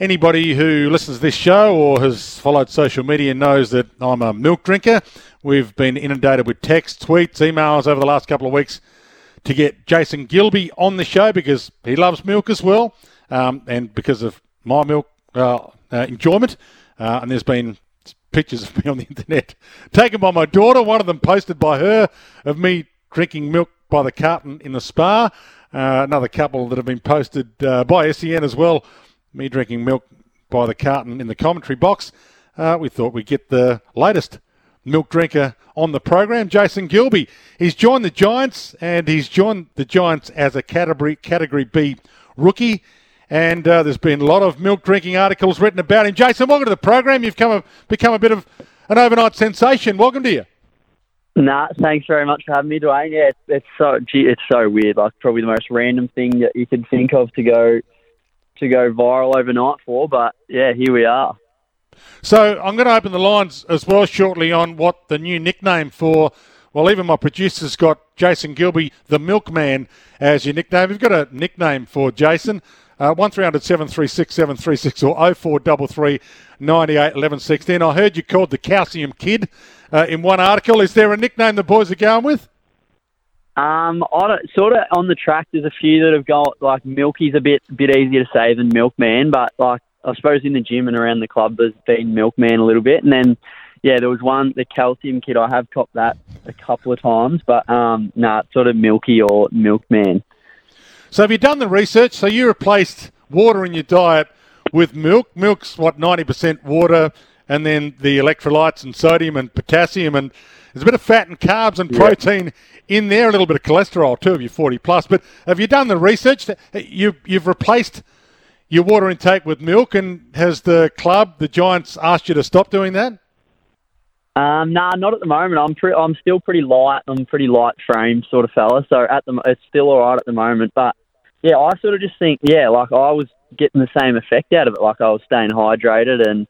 Anybody who listens to this show or has followed social media knows that I'm a milk drinker. We've been inundated with texts, tweets, emails over the last couple of weeks to get Jason Gillbee on the show because he loves milk as well um, and because of my milk uh, uh, enjoyment. Uh, and there's been pictures of me on the internet taken by my daughter, one of them posted by her of me drinking milk by the carton in the spa. Uh, another couple that have been posted uh, by SEN as well me drinking milk by the carton in the commentary box. Uh, we thought we'd get the latest milk drinker on the program, Jason Gillbee. He's joined the Giants, and he's joined the Giants as a category category B rookie. And uh, there's been a lot of milk drinking articles written about him. Jason, welcome to the program. You've come a, become a bit of an overnight sensation. Welcome to you. Nah, thanks very much for having me, Dwayne. Yeah, it's, it's so it's so weird. Like probably the most random thing that you could think of to go to go viral overnight for, but yeah, here we are. So I'm going to open the lines as well shortly on what the new nickname for. Well, even my producer's got Jason Gillbee, the Milkman, as your nickname. We've got a nickname for Jason. Uh, 1300 736 736 or 0433 98 I heard you called the Calcium Kid uh, in one article. Is there a nickname the boys are going with? Um, I don't, sort of on the track. There's a few that have got like Milky's a bit bit easier to say than Milkman, but like I suppose in the gym and around the club there's been Milkman a little bit, and then yeah, there was one the calcium kid. I have copped that a couple of times, but um, no, nah, sort of Milky or Milkman. So have you done the research? So you replaced water in your diet with milk. Milk's what ninety percent water, and then the electrolytes and sodium and potassium and there's a bit of fat and carbs and protein in there, a little bit of cholesterol too, if you're 40 plus. But have you done the research? You, you've replaced your water intake with milk, and has the club, the Giants, asked you to stop doing that? Um, nah, not at the moment. I'm pre- I'm still pretty light. I'm pretty light frame sort of fella. So at the it's still all right at the moment. But yeah, I sort of just think yeah, like I was getting the same effect out of it. Like I was staying hydrated and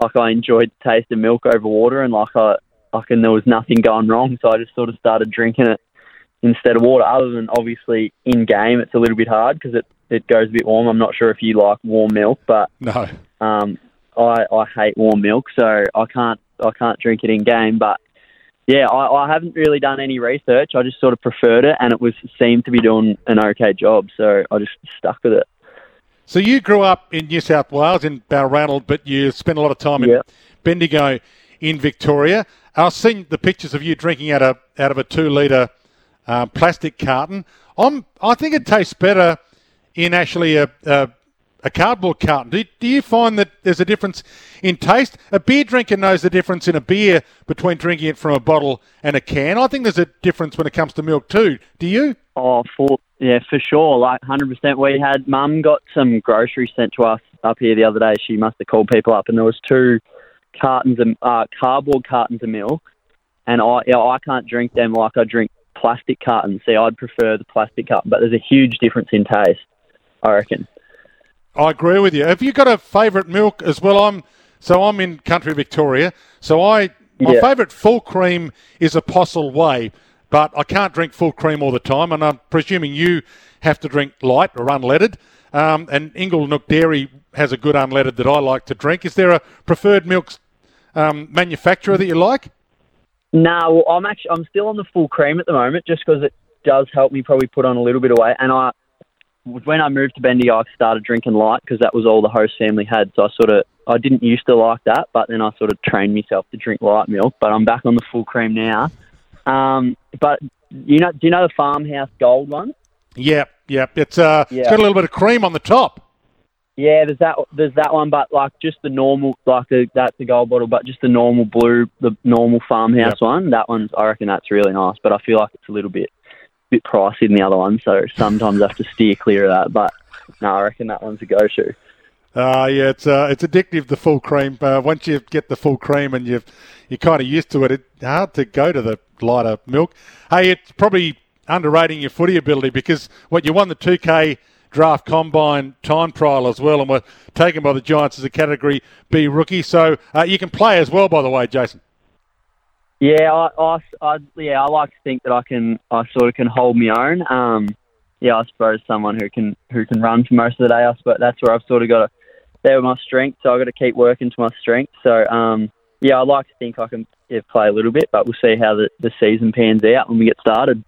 like I enjoyed the taste of milk over water, and like I like, and there was nothing going wrong. So I just sort of started drinking it instead of water. Other than obviously in game, it's a little bit hard because it it goes a bit warm. I'm not sure if you like warm milk, but no, um, I I hate warm milk, so I can't I can't drink it in game. But yeah, I, I haven't really done any research. I just sort of preferred it, and it was seemed to be doing an okay job, so I just stuck with it. So you grew up in New South Wales in Balranald, but you spent a lot of time in yep. Bendigo in Victoria. I've seen the pictures of you drinking out of out of a two litre uh, plastic carton. I'm, I think it tastes better in actually a, a, a cardboard carton. Do, do you find that there's a difference in taste? A beer drinker knows the difference in a beer between drinking it from a bottle and a can. I think there's a difference when it comes to milk too. Do you? Oh, for yeah, for sure. Like 100%. We had mum got some groceries sent to us up here the other day. She must have called people up, and there was two cartons of uh, cardboard cartons of milk, and I you know, I can't drink them like I drink plastic cartons. See, I'd prefer the plastic carton, but there's a huge difference in taste. I reckon. I agree with you. Have you got a favourite milk as well? I'm so I'm in country Victoria, so I my yeah. favourite full cream is Apostle Whey, but I can't drink full cream all the time, and I'm presuming you have to drink light or unleaded. Um, and Inglenook Dairy has a good unleaded that I like to drink. Is there a preferred milk um, manufacturer that you like? No, well, I'm actually I'm still on the full cream at the moment, just because it does help me probably put on a little bit of weight. And I, when I moved to Bendigo, I started drinking light because that was all the host family had. So I sort of I didn't used to like that, but then I sort of trained myself to drink light milk. But I'm back on the full cream now. Um, but you know, do you know the farmhouse gold one? Yep, yep. It's uh, yeah. it's got a little bit of cream on the top. Yeah, there's that. There's that one, but like just the normal, like the, that's the gold bottle, but just the normal blue, the normal farmhouse yep. one. That one's, I reckon, that's really nice. But I feel like it's a little bit, bit pricey than the other one, so sometimes I have to steer clear of that. But no, I reckon that one's a go-to. Uh, yeah, it's uh, it's addictive. The full cream. Uh, once you get the full cream and you've you're kind of used to it, it's hard to go to the lighter milk. Hey, it's probably underrating your footy ability because what you won the 2K draft combine time trial as well, and were taken by the Giants as a Category B rookie. So uh, you can play as well, by the way, Jason. Yeah, I, I, I, yeah, I like to think that I can, I sort of can hold my own. Um, yeah, I suppose someone who can who can run for most of the day. I suppose that's where I've sort of got to. They're my strength, so I've got to keep working to my strength. So um, yeah, I like to think I can yeah, play a little bit, but we'll see how the, the season pans out when we get started.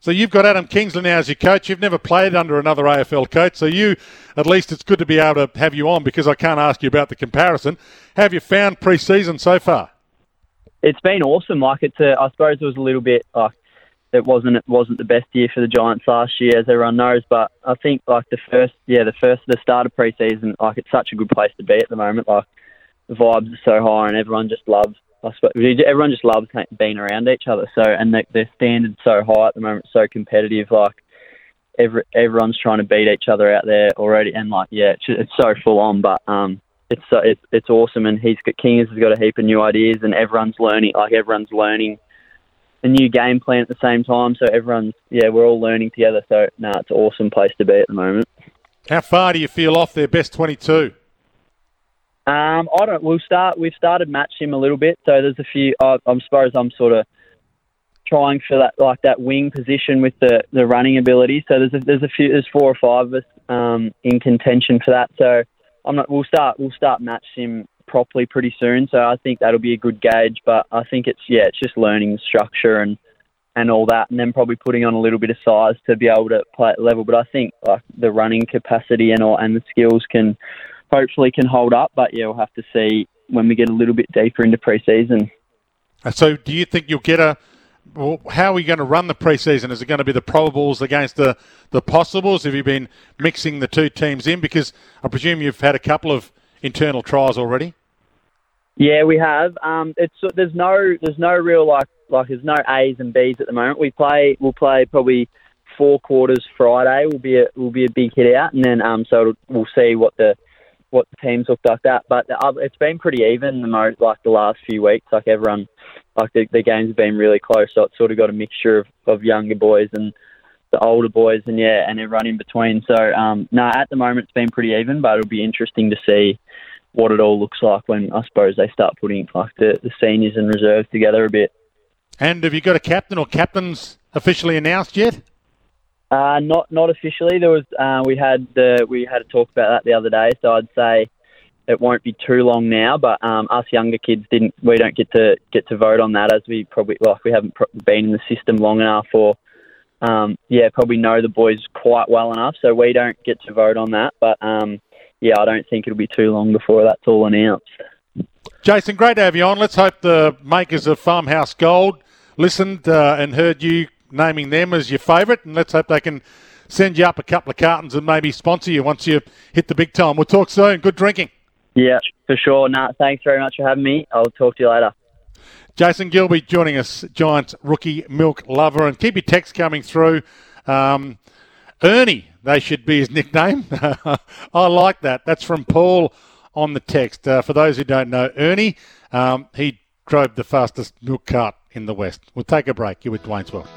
So you've got Adam Kingsley now as your coach. You've never played under another AFL coach, so you, at least, it's good to be able to have you on because I can't ask you about the comparison. Have you found pre-season so far? It's been awesome. Like it's, a, I suppose it was a little bit like it wasn't it wasn't the best year for the Giants last year, as everyone knows. But I think like the first, yeah, the first the start of preseason, like it's such a good place to be at the moment. Like the vibes are so high, and everyone just loves. I suppose everyone just loves being around each other. So and the, their standards so high at the moment, so competitive. Like every everyone's trying to beat each other out there already, and like yeah, it's, it's so full on. But um, it's so it's it's awesome, and he's got King has got a heap of new ideas, and everyone's learning. Like everyone's learning a new game plan at the same time. So everyone's yeah, we're all learning together. So no, nah, it's an awesome place to be at the moment. How far do you feel off their best twenty-two? Um, I don't. We'll start. We've started match him a little bit. So there's a few. I, I suppose I'm sort of trying for that like that wing position with the, the running ability. So there's a, there's a few. There's four or five of us um, in contention for that. So I'm not. We'll start. We'll start match him properly pretty soon. So I think that'll be a good gauge. But I think it's yeah, it's just learning structure and and all that, and then probably putting on a little bit of size to be able to play at level. But I think like the running capacity and all and the skills can hopefully can hold up. But yeah, we'll have to see when we get a little bit deeper into preseason. So, do you think you'll get a? Well, how are we going to run the preseason? Is it going to be the probables against the the possibles? Have you been mixing the two teams in? Because I presume you've had a couple of internal trials already. Yeah, we have. Um, it's there's no there's no real like like there's no A's and B's at the moment. We play we'll play probably four quarters Friday. Will be a will be a big hit out, and then um so we'll see what the what the teams look like that. But the, it's been pretty even the most like the last few weeks. Like everyone, like the, the games have been really close. So it's sort of got a mixture of, of younger boys and the older boys, and yeah, and everyone in between. So um, no, at the moment it's been pretty even, but it'll be interesting to see what it all looks like when I suppose they start putting like the, the seniors and reserves together a bit. And have you got a captain or captains officially announced yet? Uh, not not officially. There was uh, we had the we had a talk about that the other day. So I'd say it won't be too long now. But um, us younger kids didn't we don't get to get to vote on that as we probably like we haven't been in the system long enough or um, yeah probably know the boys quite well enough. So we don't get to vote on that. But um, yeah, I don't think it'll be too long before that's all announced. Jason, great to have you on. Let's hope the makers of Farmhouse Gold listened uh, and heard you naming them as your favourite, and let's hope they can send you up a couple of cartons and maybe sponsor you once you hit the big time. We'll talk soon. Good drinking. Yeah, for sure. Nah, thanks very much for having me. I'll talk to you later. Jason Gillbee joining us, Giants rookie milk lover, and keep your text coming through. Um, Ernie, they should be his nickname. I like that. That's from Paul on the text. Uh, for those who don't know, Ernie, um, he drove the fastest milk cart in the West. We'll take a break. You're with Dwayne's World.